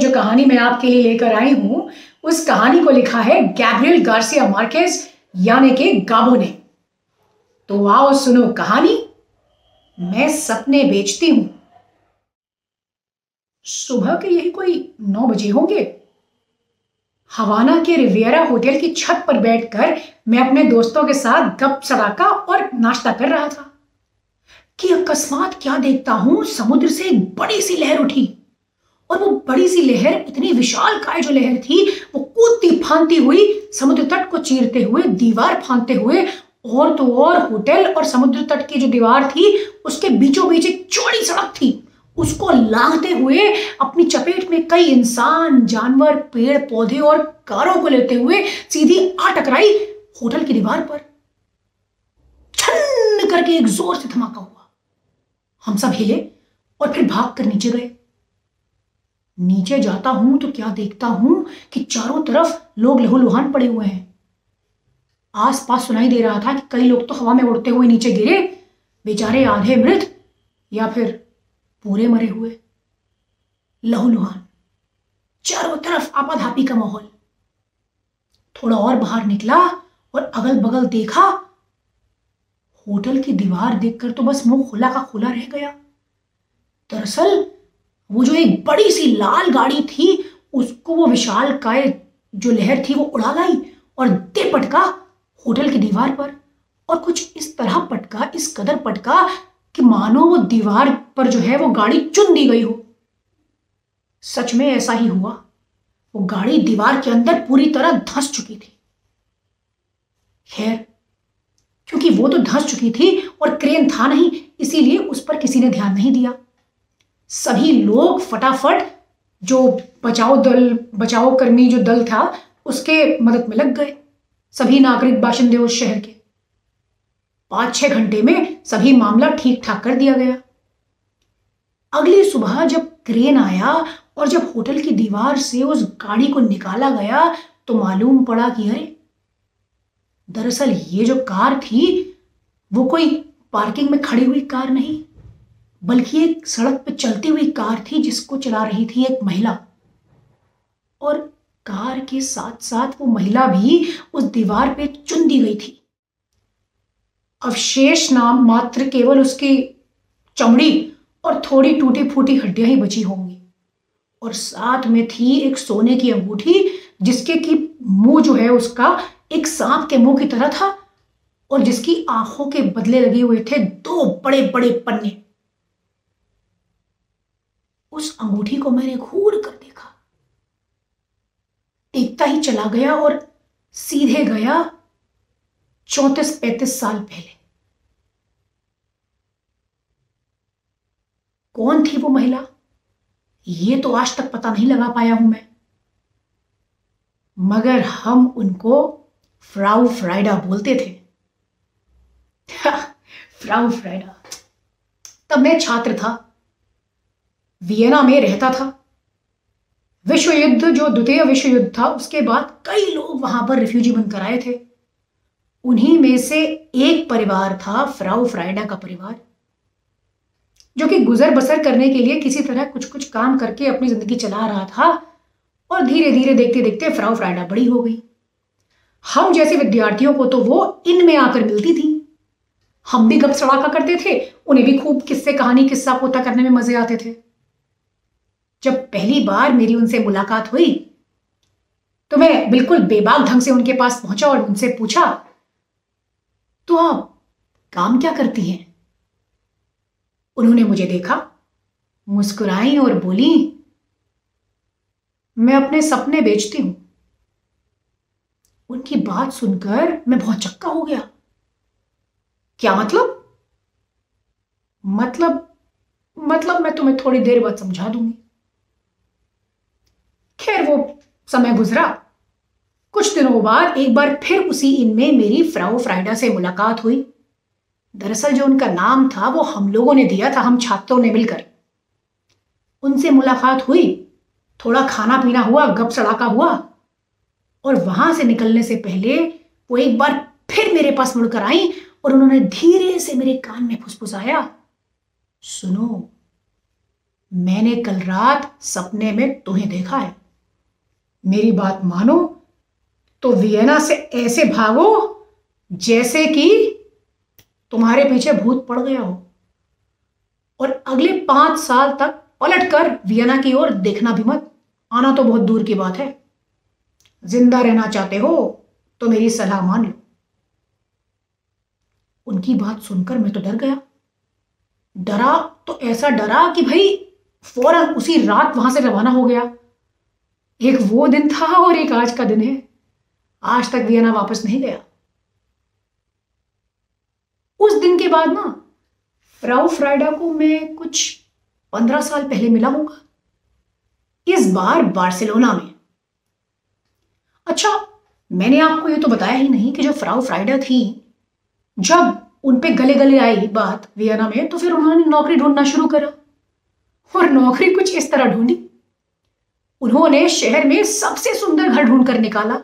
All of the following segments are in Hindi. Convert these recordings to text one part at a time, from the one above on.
जो कहानी मैं आपके लिए लेकर आई हूँ, उस कहानी को लिखा है गैब्रियल गार्सिया मार्केज, यानी कि गाबो ने। तो आओ सुनो कहानी। मैं सपने बेचती हूँ। सुबह के यही कोई नौ बजे होंगे। हवाना के रिवियरा होटल की छत पर बैठकर मैं अपने दोस्तों के साथ गप सड़ाका और नाश्ता कर रहा था। कि अकस्मात क्या देखता हूँ, समुद्र से एक बड़ी सी लहर उठी। और वो बड़ी सी लहर, इतनी विशाल काय जो लहर थी, वो कूदती फांती हुई, समुद्र तट को चीरते हुए, दीवार फांते हुए, और तो और होटल और समुद्र तट की जो दीवार थी, उसके बीचों बीच एक चौड़ी सड़क थी। उसको लांघते हुए, अपनी चपेट में कई इंसान, जानवर पेड़ पौधे और कारों को लेते हुए सीधी आ टकराई होटल की दीवार पर। छन्न करके एक ज़ोर से धमाका हुआ। हम सब हिले और फिर भाग कर नीचे गए। नीचे जाता हूँ तो क्या देखता हूँ कि चारों तरफ़ लोग लहूलुहान पड़े हुए हैं। आस पास सुनाई दे रहा था कि कई लोग तो हवा में उड़ते हुए नीचे गिरे, बेचारे आधे मृत या फिर पूरे मरे हुए। लहूलुहान, चारों तरफ़ आपाधापी का माहौल। थोड़ा और बाहर निकला और अगल बगल देखा, होटल की दीवार देखकर तो बस मुँह खुला का खुला रह गया। दरअसल वो जो एक बड़ी सी लाल गाड़ी थी, उसको वो विशाल काय जो लहर थी, वो उड़ा गई और दे पटका होटल की दीवार पर। और कुछ इस तरह पटका, इस कदर पटका कि मानो वो दीवार पर जो है वो गाड़ी चुन दी गई हो। सच में ऐसा ही हुआ। वो गाड़ी दीवार के अंदर पूरी तरह धंस चुकी थी। खैर, क्योंकि वो तो धंस चुकी थी और क्रेन था नहीं, इसीलिए उस पर किसी ने ध्यान नहीं दिया। सभी लोग फटाफट जो बचाओ दल, बचाओ कर्मी जो दल था, उसके मदद में लग गए। सभी नागरिक बाशिंदे उस शहर के। पाँच छह घंटे में सभी मामला ठीक ठाक कर दिया गया। अगली सुबह जब क्रेन आया और जब होटल की दीवार से उस गाड़ी को निकाला गया तो मालूम पड़ा कि अरे, दरअसल ये जो कार थी, वो कोई पार्किंग में खड़ी हुई कार नहीं। बल्कि एक सड़क पर चलती हुई कार थी जिसको चला रही थी एक महिला। और कार के साथ साथ वो महिला भी उस दीवार पे चुन दी गई थी। अवशेष नाम मात्र केवल उसकी चमड़ी और थोड़ी टूटी फूटी हड्डियाँ ही बची होंगी। और साथ में थी एक सोने की अंगूठी, जिसके की मुँह जो है उसका एक सांप के मुँह की तरह था और जिसकी आँखों के बदले लगे हुए थे दो बड़े बड़े पन्ने। उस अंगूठी को मैंने घूर कर देखा। देखता ही चला गया और सीधे गया चौतीस पैंतीस साल पहले। कौन थी वो महिला? ये तो आज तक पता नहीं लगा पाया हूँ मैं। मगर हम उनको फ्राउ फ्राइडा बोलते थे। Frau Friday. तब मैं छात्र था। वियना में रहता था। विश्व युद्ध जो द्वितीय विश्व युद्ध था, उसके बाद कई लोग वहाँ पर रिफ्यूजी बनकर आए थे। उन्हीं में से एक परिवार था, फ्राउ फ्राइडा का परिवार, जो कि गुजर बसर करने के लिए किसी तरह कुछ कुछ काम करके अपनी ज़िंदगी चला रहा था और धीरे धीरे देखते देखते फ्राउ फ्राइडा बड़ी हो गई। हम जैसे विद्यार्थियों को तो वो इनमें आकर मिलती थी। हम भी गप सड़ाका करते थे, उन्हें भी खूब किस्से कहानी किस्सा पोता करने में मज़े आते थे। जब पहली बार मेरी उनसे मुलाकात हुई तो मैं बिल्कुल बेबाक ढंग से उनके पास पहुँचा और उनसे पूछा तो आप काम क्या करती हैं? उन्होंने मुझे देखा, मुस्कुराई और बोली, मैं अपने सपने बेचती हूँ। उनकी बात सुनकर मैं बहुत चक्का हो गया। क्या मतलब? मतलब मतलब मैं तुम्हें थोड़ी देर बाद समझा दूँगी खैर वो समय गुजरा। कुछ दिनों बाद एक बार फिर उसी इन में मेरी फ्राउ फ्राइडा से मुलाकात हुई। दरअसल जो उनका नाम था, वो हम लोगों ने दिया था, हम छात्रों ने मिलकर। उनसे मुलाकात हुई। थोड़ा खाना पीना हुआ गप सड़ाका हुआ। और वहाँ से निकलने से पहले वो एक बार फिर मेरे पास मुड़कर आई और उन्होंने धीरे से मेरे कान में फुसफुसाया। सुनो, मैंने कल रात सपने में तुम्हें देखा है। मेरी बात मानो तो वियना से ऐसे भागो जैसे कि तुम्हारे पीछे भूत पड़ गया हो। और अगले पाँच साल तक पलट कर वियना की ओर देखना भी मत, आना तो बहुत दूर की बात है। ज़िंदा रहना चाहते हो तो मेरी सलाह मान लो। उनकी बात सुनकर मैं तो डर गया। डरा तो ऐसा डरा कि भाई फ़ौरन उसी रात वहाँ से रवाना हो गया। एक वो दिन था और एक आज का दिन है। आज तक वियना वापस नहीं गया। उस दिन के बाद ना फ्राउ फ्राइडा को मैं कुछ पंद्रह साल पहले मिला होगा। इस बार बार्सिलोना में। अच्छा मैंने आपको ये तो बताया ही नहीं कि जो फ्राउ फ्राइडा थी, जब उन पे गले गले आई बात वियना में तो फिर उन्होंने नौकरी ढूंढना शुरू करा। और नौकरी कुछ इस तरह ढूंढी। उन्होंने शहर में सबसे सुंदर घर ढूंढ कर निकाला।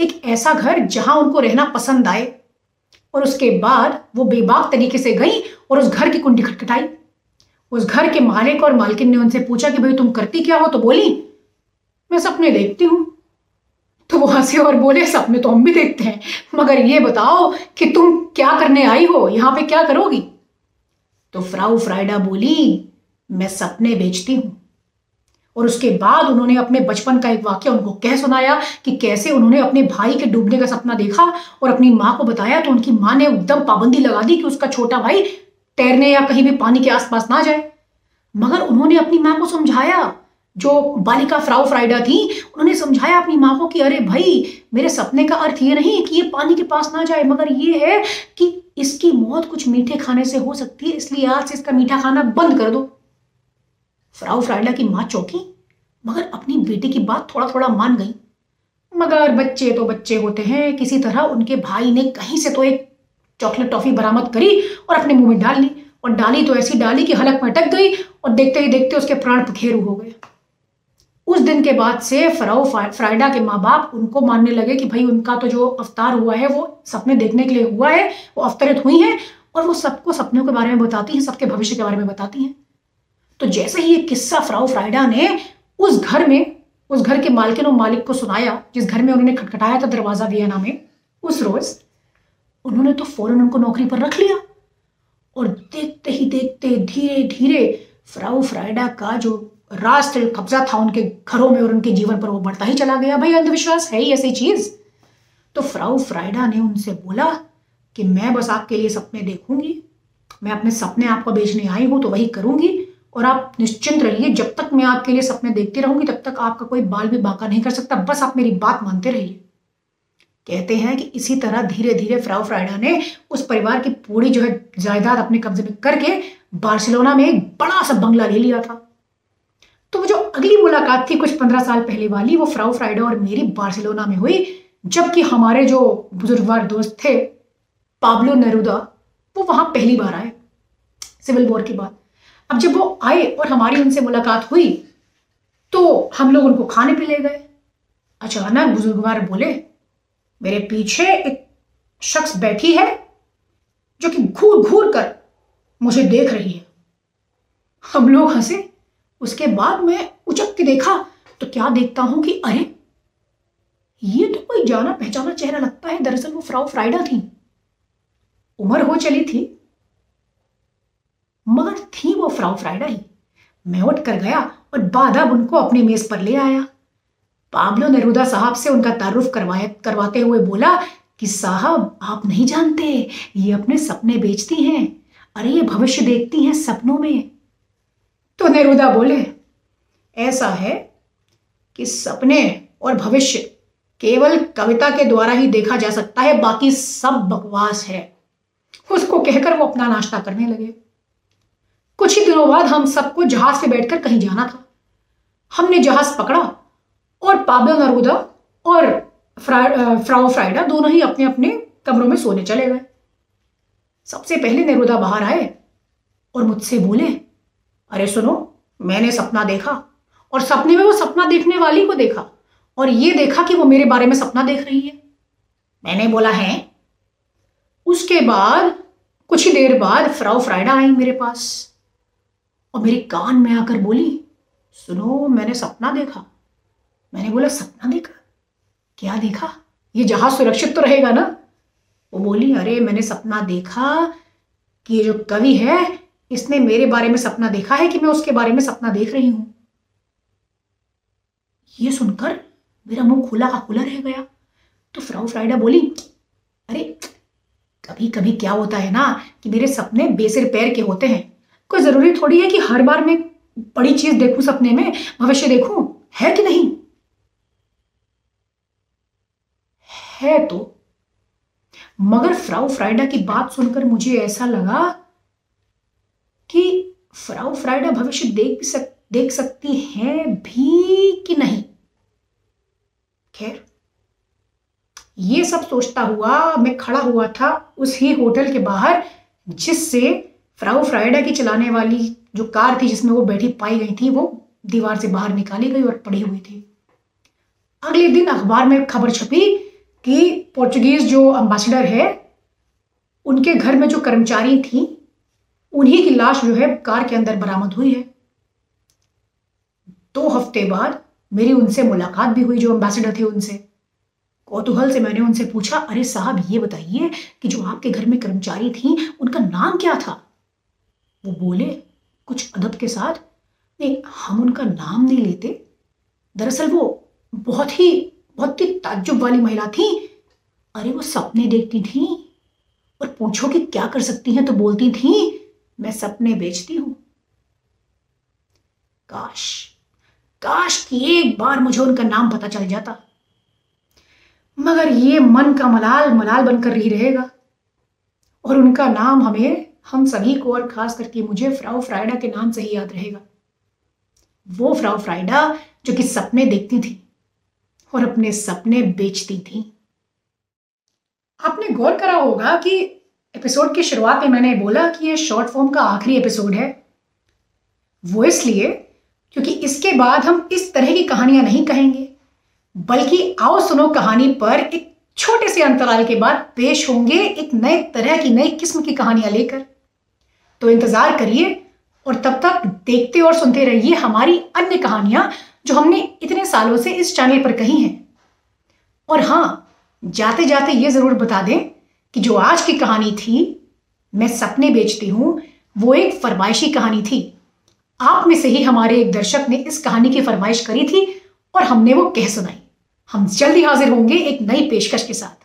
एक ऐसा घर जहाँ उनको रहना पसंद आए। और उसके बाद वो बेबाक तरीके से गई और उस घर की कुंडी खटखटाई। उस घर के मालिक और मालकिन ने उनसे पूछा कि, भाई, तुम करती क्या हो? तो बोली, मैं सपने देखती हूँ। तो वो हंसे और बोले, सपने तो हम भी देखते हैं। मगर ये बताओ कि तुम क्या करने आई हो? यहाँ पे क्या करोगी? तो फ्राउ फ्राइडा बोली, मैं सपने बेचती हूँ। और उसके बाद उन्होंने अपने बचपन का एक वाक्य उनको कह सुनाया कि कैसे उन्होंने अपने भाई के डूबने का सपना देखा और अपनी माँ को बताया तो उनकी माँ ने एकदम पाबंदी लगा दी कि उसका छोटा भाई तैरने या कहीं भी पानी के आसपास ना जाए। मगर उन्होंने अपनी माँ को समझाया, जो बालिका फ्राउ फ्राइडा थी, उन्होंने समझाया अपनी माँ को कि अरे भाई, मेरे सपने का अर्थ ये नहीं कि ये पानी के पास ना जाए, मगर ये है कि इसकी मौत कुछ मीठे खाने से हो सकती है, इसलिए आज से इसका मीठा खाना बंद कर दो। फ्राउ फ्राइडा की माँ चौंकी, मगर अपनी बेटी की बात थोड़ा थोड़ा मान गई। मगर बच्चे तो बच्चे होते हैं, किसी तरह उनके भाई ने कहीं से तो एक चॉकलेट टॉफी बरामद करी और अपने मुँह में डाल ली, और डाली तो ऐसी डाली कि हलक में अटक गई और देखते ही देखते उसके प्राण पखेरु हो गए। उस दिन के बाद से फराउ फ्राइडा के माँ बाप उनको मानने लगे कि भाई उनका तो जो अवतार हुआ है, वो सपने देखने के लिए हुआ है, वो अवतरित हुई हैं और वो सबको सपनों के बारे में बताती हैं, सबके भविष्य के बारे में बताती हैं। तो जैसे ही ये किस्सा फ्राउ फ्राइडा ने उस घर में, उस घर के मालकिन और मालिक को सुनाया, जिस घर में उन्होंने खटखटाया था दरवाज़ा वियना में, उस रोज उन्होंने तो फ़ौरन उनको नौकरी पर रख लिया। और देखते ही देखते धीरे धीरे फ्राउ फ्राइडा का जो राष्ट्र कब्जा था उनके घरों में और उनके जीवन पर वो बढ़ता ही चला गया। भाई, अंधविश्वास है ही ऐसी चीज़। तो फ्राउ फ्राइडा ने उनसे बोला कि मैं बस आपके लिए सपने देखूँगी, मैं अपने सपने आपको बेचने आई हूँ तो वही करूँगी। और आप निश्चिंत रहिए, जब तक मैं आपके लिए सपने देखती रहूँगी, तब तक आपका कोई बाल भी बांका नहीं कर सकता। बस आप मेरी बात मानते रहिए। कहते हैं कि इसी तरह धीरे धीरे फ्राउ फ्राइडा ने उस परिवार की पूरी जो है जायदाद अपने कब्जे में करके बार्सिलोना में एक बड़ा सा बंगला ले लिया था। तो वो जो अगली मुलाकात थी कुछ पंद्रह साल पहले वाली, वो फ्राउ फ्राइडा और मेरी बार्सिलोना में हुई, जबकि हमारे जो बुजुर्गवार दोस्त थे, पाब्लो नेरुदा, वो वहाँ पहली बार आए, सिविल वॉर के बाद। अब जब वो आए और हमारी उनसे मुलाकात हुई तो हम लोग उनको खाने पे ले गए। अचानक बुजुर्गवार बोले, मेरे पीछे एक शख्स बैठी है, जो कि घूर घूर कर मुझे देख रही है। हम लोग हंसे। उसके बाद मैं उचक के देखा तो क्या देखता हूँ कि, अरे, ये तो कोई जाना पहचाना चेहरा लगता है। दरअसल वो फ्राउ फ्राइडा थी। उम्र हो चली थी वो फ्राउ फ्राइडा ही मैं उठ कर गया और बादब उनको अपनी मेज पर ले आया। पाब्लो नेरुदा साहब से उनका तारुफ करवाए करवाते हुए बोला कि साहब, आप नहीं जानते, ये अपने सपने बेचती हैं अरे ये भविष्य देखती हैं सपनों में। तो नेरुदा बोले, ऐसा है कि सपने और भविष्य केवल कविता के द्वारा ही देखा जा सकता है, बाकी सब बकवास है। उसको कहकर वो अपना नाश्ता करने लगे। कुछ ही दिनों बाद हम सबको जहाज़ पे बैठकर कहीं जाना था। हमने जहाज़ पकड़ा और पाबल नरूदा और फ्रा, फ्राओ फ्राइडा दोनों ही अपने अपने कमरों में सोने चले गए। सबसे पहले नेरुदा बाहर आए और मुझसे बोले अरे सुनो मैंने सपना देखा और सपने में वो सपना देखने वाली को देखा और ये देखा कि वो मेरे बारे में सपना देख रही है। मैंने बोला है? उसके बाद कुछ ही देर बाद फ्राओ फ्राइडा आई मेरे पास। और मेरे कान में आकर बोली, सुनो, मैंने सपना देखा। मैंने बोला, सपना देखा? क्या देखा? ये जहाज़ सुरक्षित तो रहेगा ना? वो बोली, अरे, मैंने सपना देखा कि ये जो कवि है, इसने मेरे बारे में सपना देखा है कि मैं उसके बारे में सपना देख रही हूँ? ये सुनकर मेरा मुँह खुला का खुला रह गया। तो फ्राउ फ्राइडा बोली, अरे कभी कभी क्या होता है ना कि मेरे सपने बेसिर पैर के होते हैं? कोई ज़रूरी थोड़ी है कि हर बार मैं बड़ी चीज़ देखूँ सपने में, भविष्य देखूँ? है कि नहीं? है तो। मगर फ्राउ फ्राइडा की बात सुनकर मुझे ऐसा लगा कि फ्राउ फ्राइडा भविष्य देख भी सक, देख सकती है भी कि नहीं? खैर, ये सब सोचता हुआ, मैं खड़ा हुआ था उस ही होटल के बाहर, जिससे फ्राउ फ्राइडा की चलाने वाली जो कार थी जिसमें वो बैठी पाई गई थी, वो दीवार से बाहर निकाली गई और पड़ी हुई थी। अगले दिन अखबार में खबर छपी कि पोर्चुगीज जो अम्बेसडर है, उनके घर में जो कर्मचारी थी, उन्हीं की लाश जो है कार के अंदर बरामद हुई है। दो हफ़्ते बाद मेरी उनसे मुलाकात भी हुई, जो अम्बेसडर थे उनसे। कौतूहल से मैंने उनसे पूछा, अरे साहब, ये बताइए कि जो आपके घर में कर्मचारी थी, उनका नाम क्या था? वो बोले, कुछ अदब के साथ? नहीं, हम उनका नाम नहीं लेते। दरअसल वो बहुत ही बहुत ही ताज्जुब वाली महिला थी। अरे, वो सपने देखती थी। और पूछो कि क्या कर सकती हैं तो बोलती थी, मैं सपने बेचती हूँ। काश काश कि एक बार मुझे उनका नाम पता चल जाता। मगर ये मन का मलाल मलाल बनकर ही रहेगा। और उनका नाम हमें हम सभी को और खास करके मुझे फ्राउ फ्राइडा के नाम से ही याद रहेगा। वो फ्राउ फ्राइडा जो कि सपने देखती थी और अपने सपने बेचती थी। आपने गौर करा होगा कि एपिसोड की शुरुआत में मैंने बोला कि यह शॉर्ट फॉर्म का आखिरी एपिसोड है। वो इसलिए क्योंकि इसके बाद हम इस तरह की कहानियाँ नहीं कहेंगे, बल्कि आओ सुनो कहानी पर एक छोटे से अंतराल के बाद पेश होंगे एक नए तरह की नई किस्म की कहानियाँ लेकर। तो इंतज़ार करिए और तब तक देखते और सुनते रहिए हमारी अन्य कहानियाँ जो हमने इतने सालों से इस चैनल पर कही हैं। और हाँ जाते जाते ये ज़रूर बता दें कि जो आज की कहानी थी, मैं सपने बेचती हूँ, वो एक फरमाइशी कहानी थी। आप में से ही हमारे एक दर्शक ने इस कहानी की फरमाइश करी थी और हमने वो कह सुनाई। हम जल्दी हाजिर होंगे एक नई पेशकश के साथ।